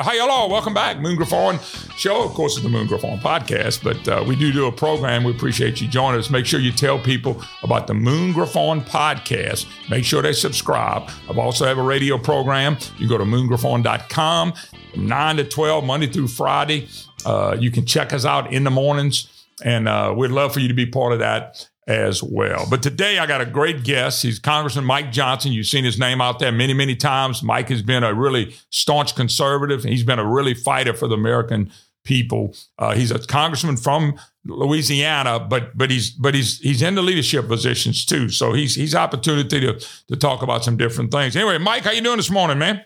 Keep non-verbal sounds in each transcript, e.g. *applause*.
Hi, hello. Welcome back. Moon Griffon Show. Of course, it's the Moon Griffon podcast, but uh, we do do a program. We appreciate you joining us. Make sure you tell people about the Moon Griffon podcast. Make sure they subscribe. I've also have a radio program. You go to moongriffon.com from 9 to 12, Monday through Friday. Uh, you can check us out in the mornings, and uh, we'd love for you to be part of that as well. But today I got a great guest. He's Congressman Mike Johnson. You've seen his name out there many, many times. Mike has been a really staunch conservative. He's been a really fighter for the American people. Uh, he's a congressman from Louisiana, but but he's but he's he's in the leadership positions too. So he's he's opportunity to to talk about some different things. Anyway, Mike, how you doing this morning, man?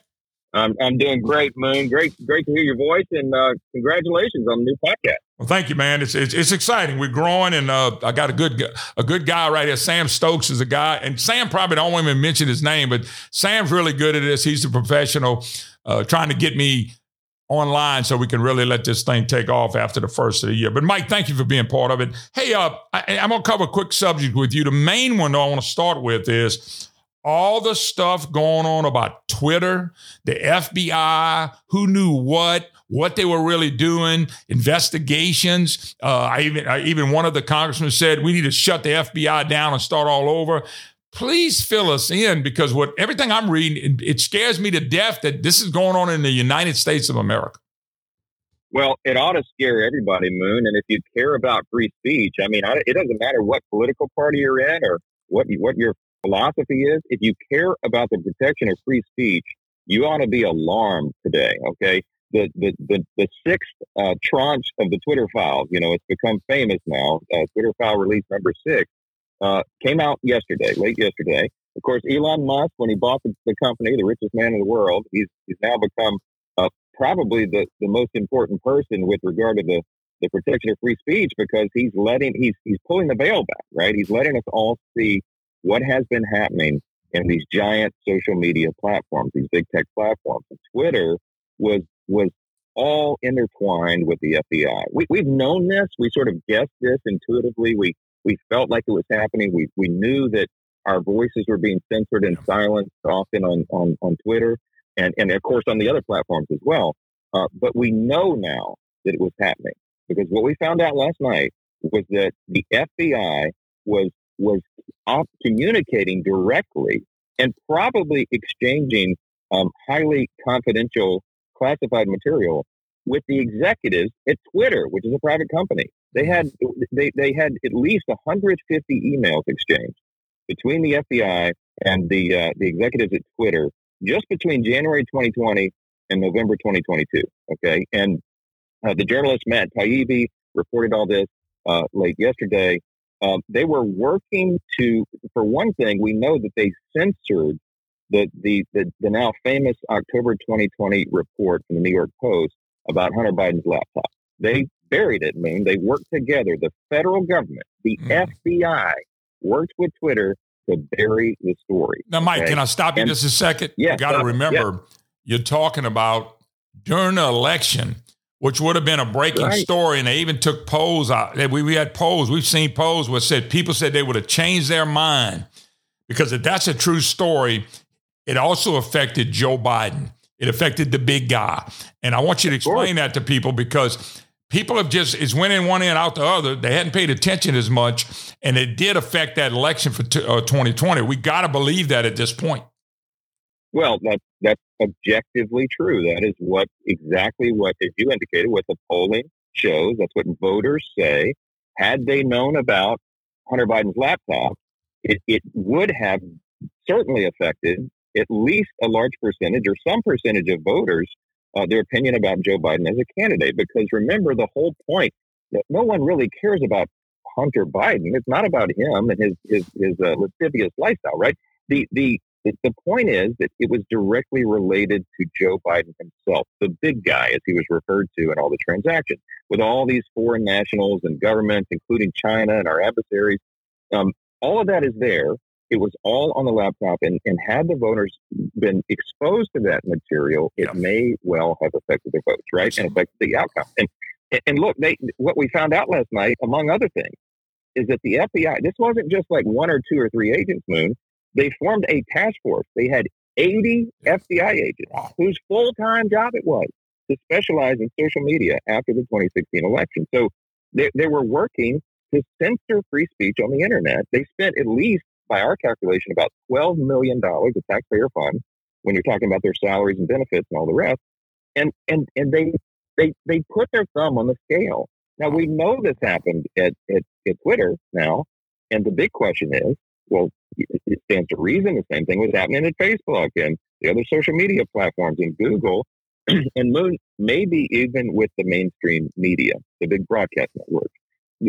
I'm, I'm doing great, Moon. Great, great to hear your voice, and uh, congratulations on the new podcast. Well, thank you, man. It's it's, it's exciting. We're growing, and uh, I got a good a good guy right here. Sam Stokes is a guy, and Sam probably don't even mention his name, but Sam's really good at this. He's a professional, uh, trying to get me online so we can really let this thing take off after the first of the year. But Mike, thank you for being part of it. Hey, uh, I, am gonna cover a quick subject with you. The main one I want to start with is all the stuff going on about Twitter, the FBI, who knew what, what they were really doing, investigations. Uh, I even, I, even one of the congressmen said we need to shut the FBI down and start all over. Please fill us in because what everything I'm reading, it, it scares me to death that this is going on in the United States of America. Well, it ought to scare everybody, Moon. And if you care about free speech, I mean, it doesn't matter what political party you're in or what what your philosophy is if you care about the protection of free speech, you ought to be alarmed today. Okay. The, the, the, the sixth uh, tranche of the Twitter files, you know, it's become famous now. Uh, Twitter file release number six uh, came out yesterday, late yesterday. Of course, Elon Musk, when he bought the, the company, the richest man in the world, he's, he's now become uh, probably the, the most important person with regard to the, the protection of free speech because he's letting, he's, he's pulling the veil back, right? He's letting us all see what has been happening in these giant social media platforms, these big tech platforms. And Twitter was was all intertwined with the FBI. We, we've known this. We sort of guessed this intuitively. We we felt like it was happening. We we knew that our voices were being censored and silenced often on on, on Twitter and and of course on the other platforms as well. Uh, but we know now that it was happening because what we found out last night was that the FBI was was communicating directly and probably exchanging um, highly confidential classified material with the executives at Twitter, which is a private company. They had they, they had at least 150 emails exchanged between the FBI and the uh, the executives at Twitter just between January 2020 and November 2022. Okay, and uh, the journalist Matt Taibbi reported all this uh, late yesterday. Um, they were working to, for one thing, we know that they censored the, the, the, the now famous October 2020 report from the New York Post about Hunter Biden's laptop. They buried it, I mean, they worked together. The federal government, the mm. FBI, worked with Twitter to bury the story. Now, Mike, okay? can I stop you and, just a second? Yeah, you got to remember, yeah. you're talking about during the election which would have been a breaking right. story. And they even took polls out. We, we had polls. We've seen polls where said people said they would have changed their mind because if that's a true story, it also affected Joe Biden. It affected the big guy. And I want you to explain that to people because people have just, it's went in one end out the other. They hadn't paid attention as much. And it did affect that election for t- uh, 2020. We got to believe that at this point. Well, that, that's objectively true. That is what exactly what, as you indicated, what the polling shows. That's what voters say. Had they known about Hunter Biden's laptop, it, it would have certainly affected at least a large percentage or some percentage of voters uh, their opinion about Joe Biden as a candidate. Because remember, the whole point that no one really cares about Hunter Biden. It's not about him and his his his uh, lascivious lifestyle, right? The the the, the point is that it was directly related to Joe Biden himself, the big guy, as he was referred to in all the transactions, with all these foreign nationals and governments, including China and our adversaries. Um, all of that is there. It was all on the laptop, and, and had the voters been exposed to that material, it yeah. may well have affected their votes, right, and affected the outcome. And and look, they what we found out last night, among other things, is that the FBI. This wasn't just like one or two or three agents, Moon they formed a task force. They had 80 FBI agents whose full time job it was to specialize in social media after the 2016 election. So they, they were working to censor free speech on the internet. They spent at least, by our calculation, about $12 million of taxpayer funds when you're talking about their salaries and benefits and all the rest. And, and, and they, they, they put their thumb on the scale. Now, we know this happened at, at, at Twitter now. And the big question is, well, it stands to reason the same thing was happening at Facebook and the other social media platforms and Google *clears throat* and maybe even with the mainstream media, the big broadcast networks.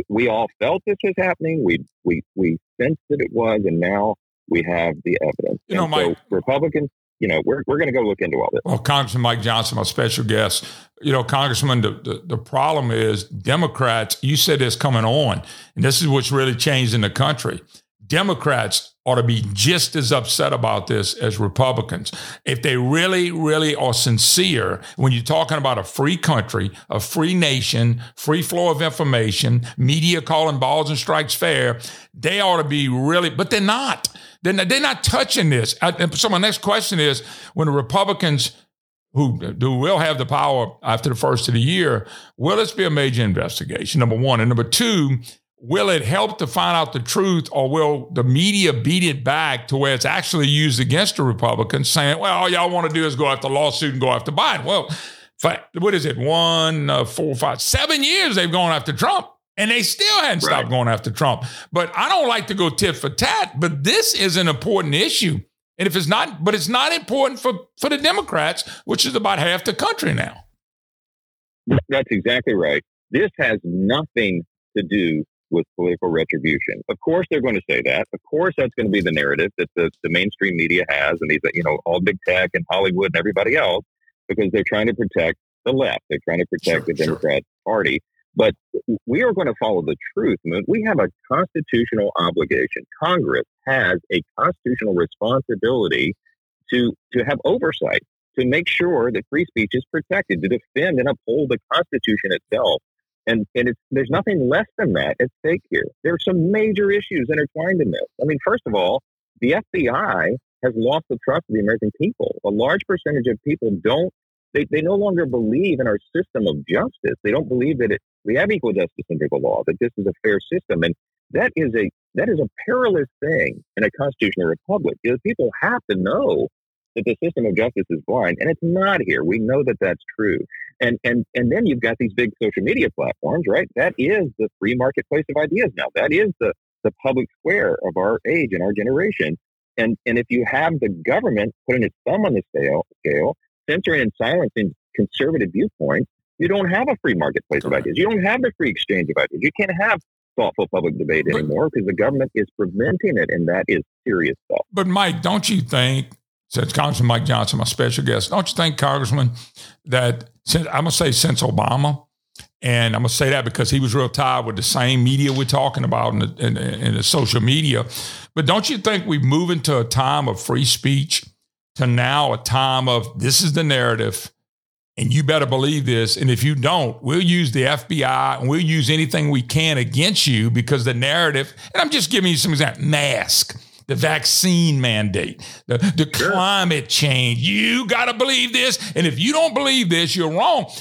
We all felt this was happening. We we we sensed that it was, and now we have the evidence. You know, my Republicans, you know, we're, we're going to go look into all this. Well, Congressman Mike Johnson, my special guest, you know, Congressman, the, the, the, problem is Democrats, you said it's coming on, and this is what's really changed in the country. Democrats ought to be just as upset about this as Republicans. If they really, really are sincere, when you're talking about a free country, a free nation, free flow of information, media calling balls and strikes fair, they ought to be really, but they're not. They're not, they're not touching this. So my next question is, when the Republicans who, who will have the power after the first of the year, will this be a major investigation? Number one. And number two, will it help to find out the truth or will the media beat it back to where it's actually used against the Republicans saying, well, all y'all want to do is go after lawsuit and go after Biden? Well, what is it? One, uh, four, five, seven years they've gone after Trump. And they still hadn't right. stopped going after Trump. But I don't like to go tit for tat, but this is an important issue. And if it's not, but it's not important for, for the Democrats, which is about half the country now. That's exactly right. This has nothing to do with political retribution. Of course, they're going to say that. Of course, that's going to be the narrative that the, the mainstream media has, and these, you know, all big tech and Hollywood and everybody else, because they're trying to protect the left. They're trying to protect sure, the Democrat sure. Party. But we are going to follow the truth. We have a constitutional obligation. Congress has a constitutional responsibility to to have oversight, to make sure that free speech is protected, to defend and uphold the Constitution itself. And, and it's, there's nothing less than that at stake here. There are some major issues intertwined in this. I mean, first of all, the FBI has lost the trust of the American people. A large percentage of people don't, they, they no longer believe in our system of justice. They don't believe that it, we have equal justice under the law, that this is a fair system. And that is a, that is a perilous thing in a constitutional republic because people have to know that the system of justice is blind, and it's not here. We know that that's true. And and and then you've got these big social media platforms, right? That is the free marketplace of ideas now. That is the the public square of our age and our generation. And and if you have the government putting its thumb on the scale, scale censoring and silencing conservative viewpoints, you don't have a free marketplace of ideas. You don't have the free exchange of ideas. You can't have thoughtful public debate anymore because the government is preventing it, and that is serious stuff. But Mike, don't you think said Congressman Mike Johnson, my special guest. Don't you think, Congressman, that since I'm gonna say since Obama, and I'm gonna say that because he was real tired with the same media we're talking about in the, in, in the social media. But don't you think we've moved into a time of free speech to now a time of this is the narrative, and you better believe this. And if you don't, we'll use the FBI and we'll use anything we can against you because the narrative. And I'm just giving you some examples. Mask the vaccine mandate, the, the sure. climate change. You got to believe this. And if you don't believe this, you're wrong.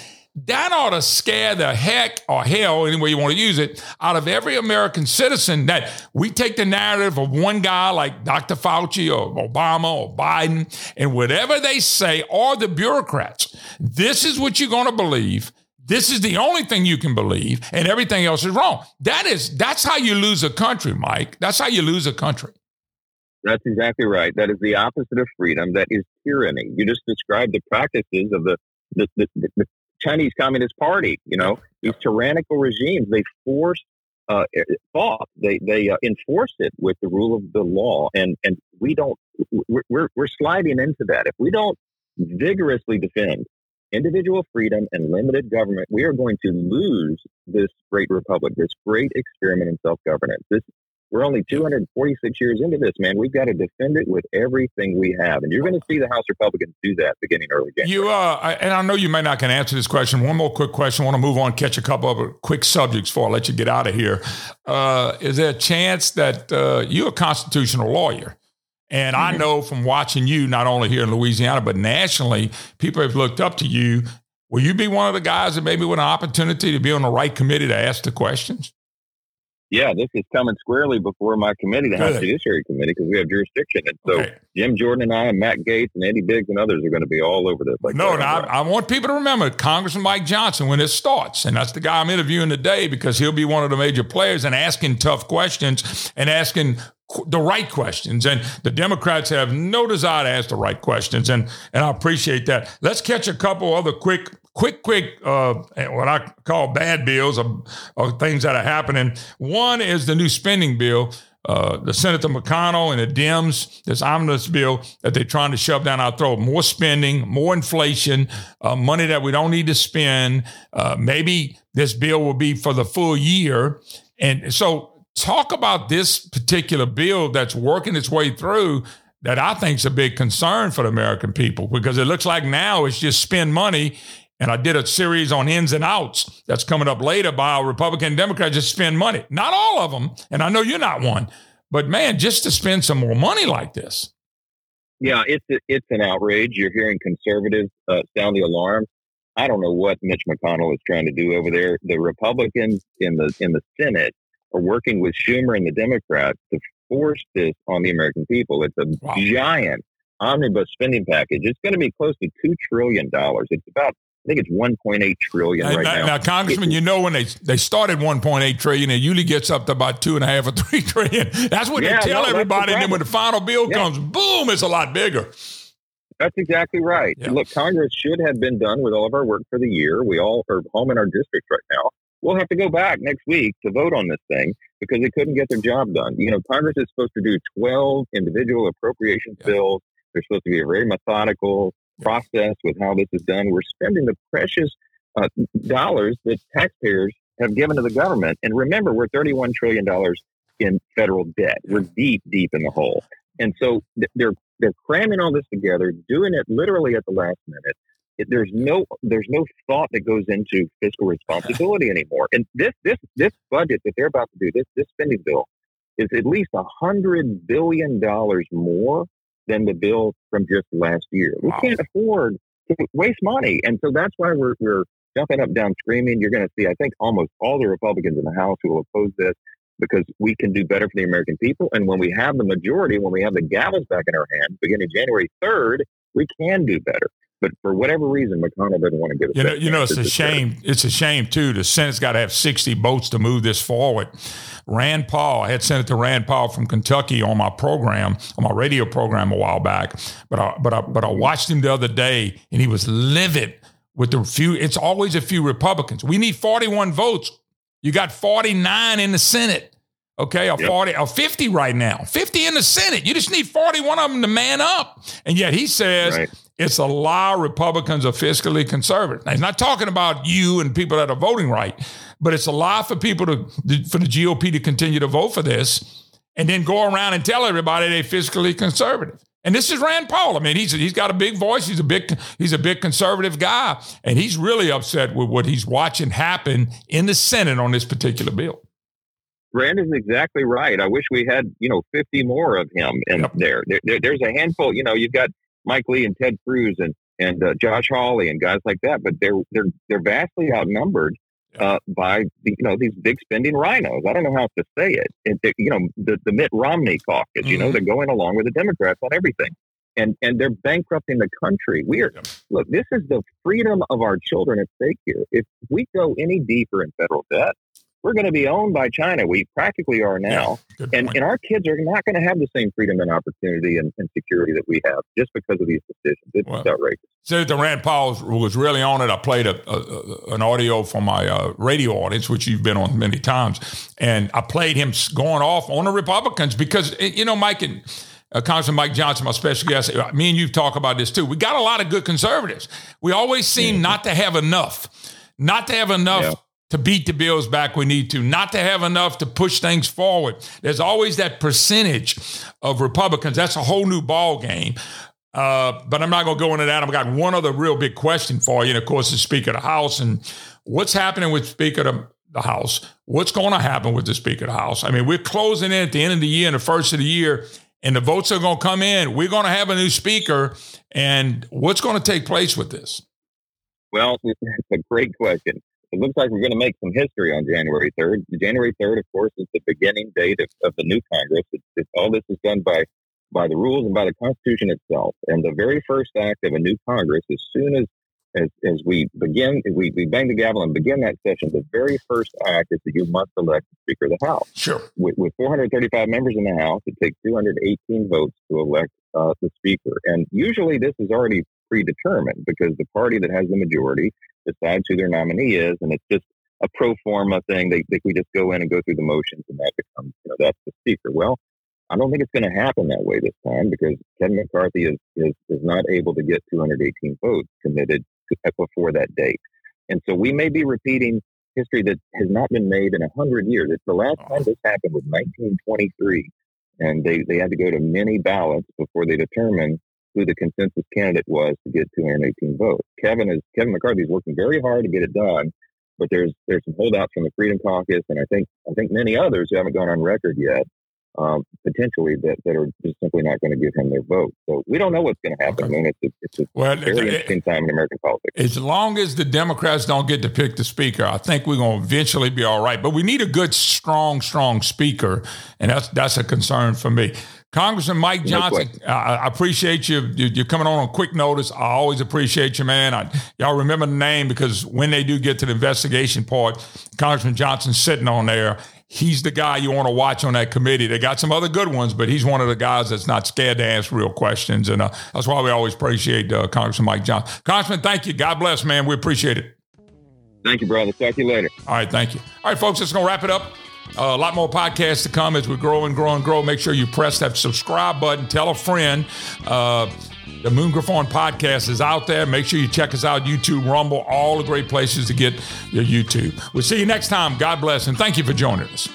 That ought to scare the heck or hell, any way you want to use it, out of every American citizen that we take the narrative of one guy like Dr. Fauci or Obama or Biden and whatever they say, or the bureaucrats. This is what you're going to believe. This is the only thing you can believe, and everything else is wrong. That is that's how you lose a country, Mike. That's how you lose a country. That's exactly right. That is the opposite of freedom. That is tyranny. You just described the practices of the, the, the, the Chinese Communist Party. You know, these tyrannical regimes, they force uh, thought. They they uh, enforce it with the rule of the law, and and we don't. We're, we're we're sliding into that. If we don't vigorously defend individual freedom and limited government, we are going to lose this great republic, this great experiment in self governance. This we're only 246 years into this, man. We've got to defend it with everything we have, and you're going to see the House Republicans do that beginning early January. You, uh, I, and I know you may not can answer this question. One more quick question. I want to move on, catch a couple of quick subjects before I let you get out of here. Uh, is there a chance that uh, you're a constitutional lawyer? And mm-hmm. I know from watching you, not only here in Louisiana, but nationally, people have looked up to you Will you be one of the guys that maybe with an opportunity to be on the right committee to ask the questions? Yeah, this is coming squarely before my committee, the House Judiciary Committee, because we have jurisdiction. And so okay. Jim Jordan and I and Matt Gaetz and Andy Biggs and others are going to be all over this. Like no, no I, I, want people to remember Congressman Mike Johnson when it starts. And that's the guy I'm interviewing today because he'll be one of the major players and asking tough questions and asking the right questions. And the Democrats have no desire to ask the right questions. And, and I appreciate that. Let's catch a couple other quick quick, quick, uh, what I call bad bills or, things that are happening. One is the new spending bill. Uh, the Senator McConnell and the Dems, this omnibus bill that they're trying to shove down our throat. More spending, more inflation, uh, money that we don't need to spend. Uh, maybe this bill will be for the full year. And so, talk about this particular bill that's working its way through that I think is a big concern for the American people because it looks like now it's just spend money and I did a series on ins and outs that's coming up later by a Republican and Democrat just spend money. Not all of them. And I know you're not one, but man, just to spend some more money like this. Yeah, it's it's an outrage. You're hearing conservatives uh, sound the alarm. I don't know what Mitch McConnell is trying to do over there. The Republicans in the in the Senate are working with Schumer and the Democrats to force this on the American people. It's a wow. giant omnibus spending package. It's going to be close to two trillion dollars. It's about I think it's 1.8 trillion right now, now. Now, Congressman, you know when they they started 1.8 trillion, it usually gets up to about two and a half or three *laughs* trillion. That's what yeah, they tell no, everybody. The and then when the final bill yeah. comes, boom, it's a lot bigger. That's exactly right. Yeah. Look, Congress should have been done with all of our work for the year. We all are home in our districts right now. We'll have to go back next week to vote on this thing because they couldn't get their job done. You know, Congress is supposed to do 12 individual appropriations bills. They're supposed to be very methodical, process with how this is done. We're spending the precious uh, dollars that taxpayers have given to the government. And remember, we're $31 trillion in federal debt. We're deep, deep in the hole. And so they're they're cramming all this together, doing it literally at the last minute. It, there's no there's no thought that goes into fiscal *laughs* responsibility anymore. And this this this budget that they're about to do, this this spending bill, is at least a hundred billion dollars more than the bill from just last year. We wow. can't afford to waste money. And so that's why we're, we're jumping up down screaming. You're going to see, I think, almost all the Republicans in the House who will oppose this because we can do better for the American people. And when we have the majority, when we have the gavels back in our hands beginning January 3rd, we can do better. But for whatever reason, McConnell didn't want to give it. You know, you know, it's a shame. It's a shame too. The Senate's got to have sixty votes to move this forward. Rand Paul, I had Senator Rand Paul from Kentucky on my program, on my radio program a while back. But I, but I, but I watched him the other day, and he was livid with the few. It's always a few Republicans. We need forty-one votes. You got forty-nine in the Senate. Okay, a yep. 40, a 50 right now, 50 in the Senate. You just need 41 of them to man up. And yet he says right. It's a lie Republicans are fiscally conservative. Now, he's not talking about you and people that are voting right, but it's a lie for people to for the GOP to continue to vote for this and then go around and tell everybody they're fiscally conservative. And this is Rand Paul. I mean, he's he's got a big voice. He's a big he's a big conservative guy, and he's really upset with what he's watching happen in the Senate on this particular bill. Rand is exactly right. I wish we had you know fifty more of him in yep. there. There, there. There's a handful. You know, you've got Mike Lee and Ted Cruz and and uh, Josh Hawley and guys like that, but they're they're they're vastly outnumbered uh, by the, you know these big spending RINOs. I don't know how to say it. it you know the the Mitt Romney caucus. Mm-hmm. You know mm-hmm. they're going along with the Democrats on everything, and and they're bankrupting the country. We are look. This is the freedom of our children at stake here. If we go any deeper in federal debt, we're going to be owned by China. We practically are now. Yeah, and, and our kids are not going to have the same freedom and opportunity and, and security that we have just because of these decisions. It's well, outrageous. Senator Rand Paul was really on it. I played a, a, an audio for my uh, radio audience, which you've been on many times. And I played him going off on the Republicans because, eh, you know, Mike and uh, Congressman Mike Johnson, my special guest, uh, me and you talk about this too. We got a lot of good conservatives. We always seem mm-hmm. not to have enough, not to have enough. Yeah to beat the bills back we need to, not to have enough to push things forward. There's always that percentage of Republicans. That's a whole new ball game. Uh, but I'm not going to go into that. I've got one other real big question for you. And of course, the Speaker of the House and what's happening with Speaker of the House. What's going to happen with the Speaker of the House? I mean, we're closing in at the end of the year and the first of the year, and the votes are going to come in. We're going to have a new Speaker. And what's going to take place with this? Well, *laughs* it's a great question. It looks like we're going to make some history on January 3rd. January 3rd, of course, is the beginning date of, of the new Congress. It's, it's, all this is done by by the rules and by the Constitution itself. And the very first act of a new Congress, as soon as as, as we begin, we, we bang the gavel and begin that session, the very first act is that you must elect the Speaker of the House. Sure. With, with 435 members in the House, it takes 218 votes to elect uh, the Speaker. And usually this is already predetermined because the party that has the majority decides who their nominee is, and it's just a pro forma thing. They think we just go in and go through the motions, and that becomes, you know, that's the Speaker. Well, I don't think it's going to happen that way this time because Kevin McCarthy is, is, is not able to get 218 votes committed before that date. And so we may be repeating history that has not been made in a hundred years. It's the last time this happened was 1923, and they, they had to go to many ballots before they determined who the consensus candidate was to get 218 votes. Kevin is Kevin McCarthy is working very hard to get it done, but there's there's some holdouts from the Freedom Caucus, and I think I think many others who haven't gone on record yet um, potentially that, that are just simply not going to give him their vote. So we don't know what's going to happen. Okay. I mean, it's it's a well, very it, interesting time in American politics. As long as the Democrats don't get to pick the speaker, I think we're going to eventually be all right. But we need a good, strong, strong speaker, and that's that's a concern for me. Congressman Mike Johnson, no I appreciate you. You're coming on on quick notice. I always appreciate you, man. I, y'all remember the name because when they do get to the investigation part, Congressman Johnson's sitting on there he's the guy you want to watch on that committee. They got some other good ones, but he's one of the guys that's not scared to ask real questions. And uh, that's why we always appreciate uh, Congressman Mike Johnson. Congressman, thank you. God bless, man. We appreciate it. Thank you, brother. Talk to you later. All right. Thank you. All right, folks, that's going to wrap it up. Uh, a lot more podcasts to come as we grow and grow and grow. Make sure you press that subscribe button. Tell a friend. Uh, the Moon Griffon podcast is out there. Make sure you check us out YouTube, Rumble, all the great places to get your YouTube. We'll see you next time. God bless, and thank you for joining us.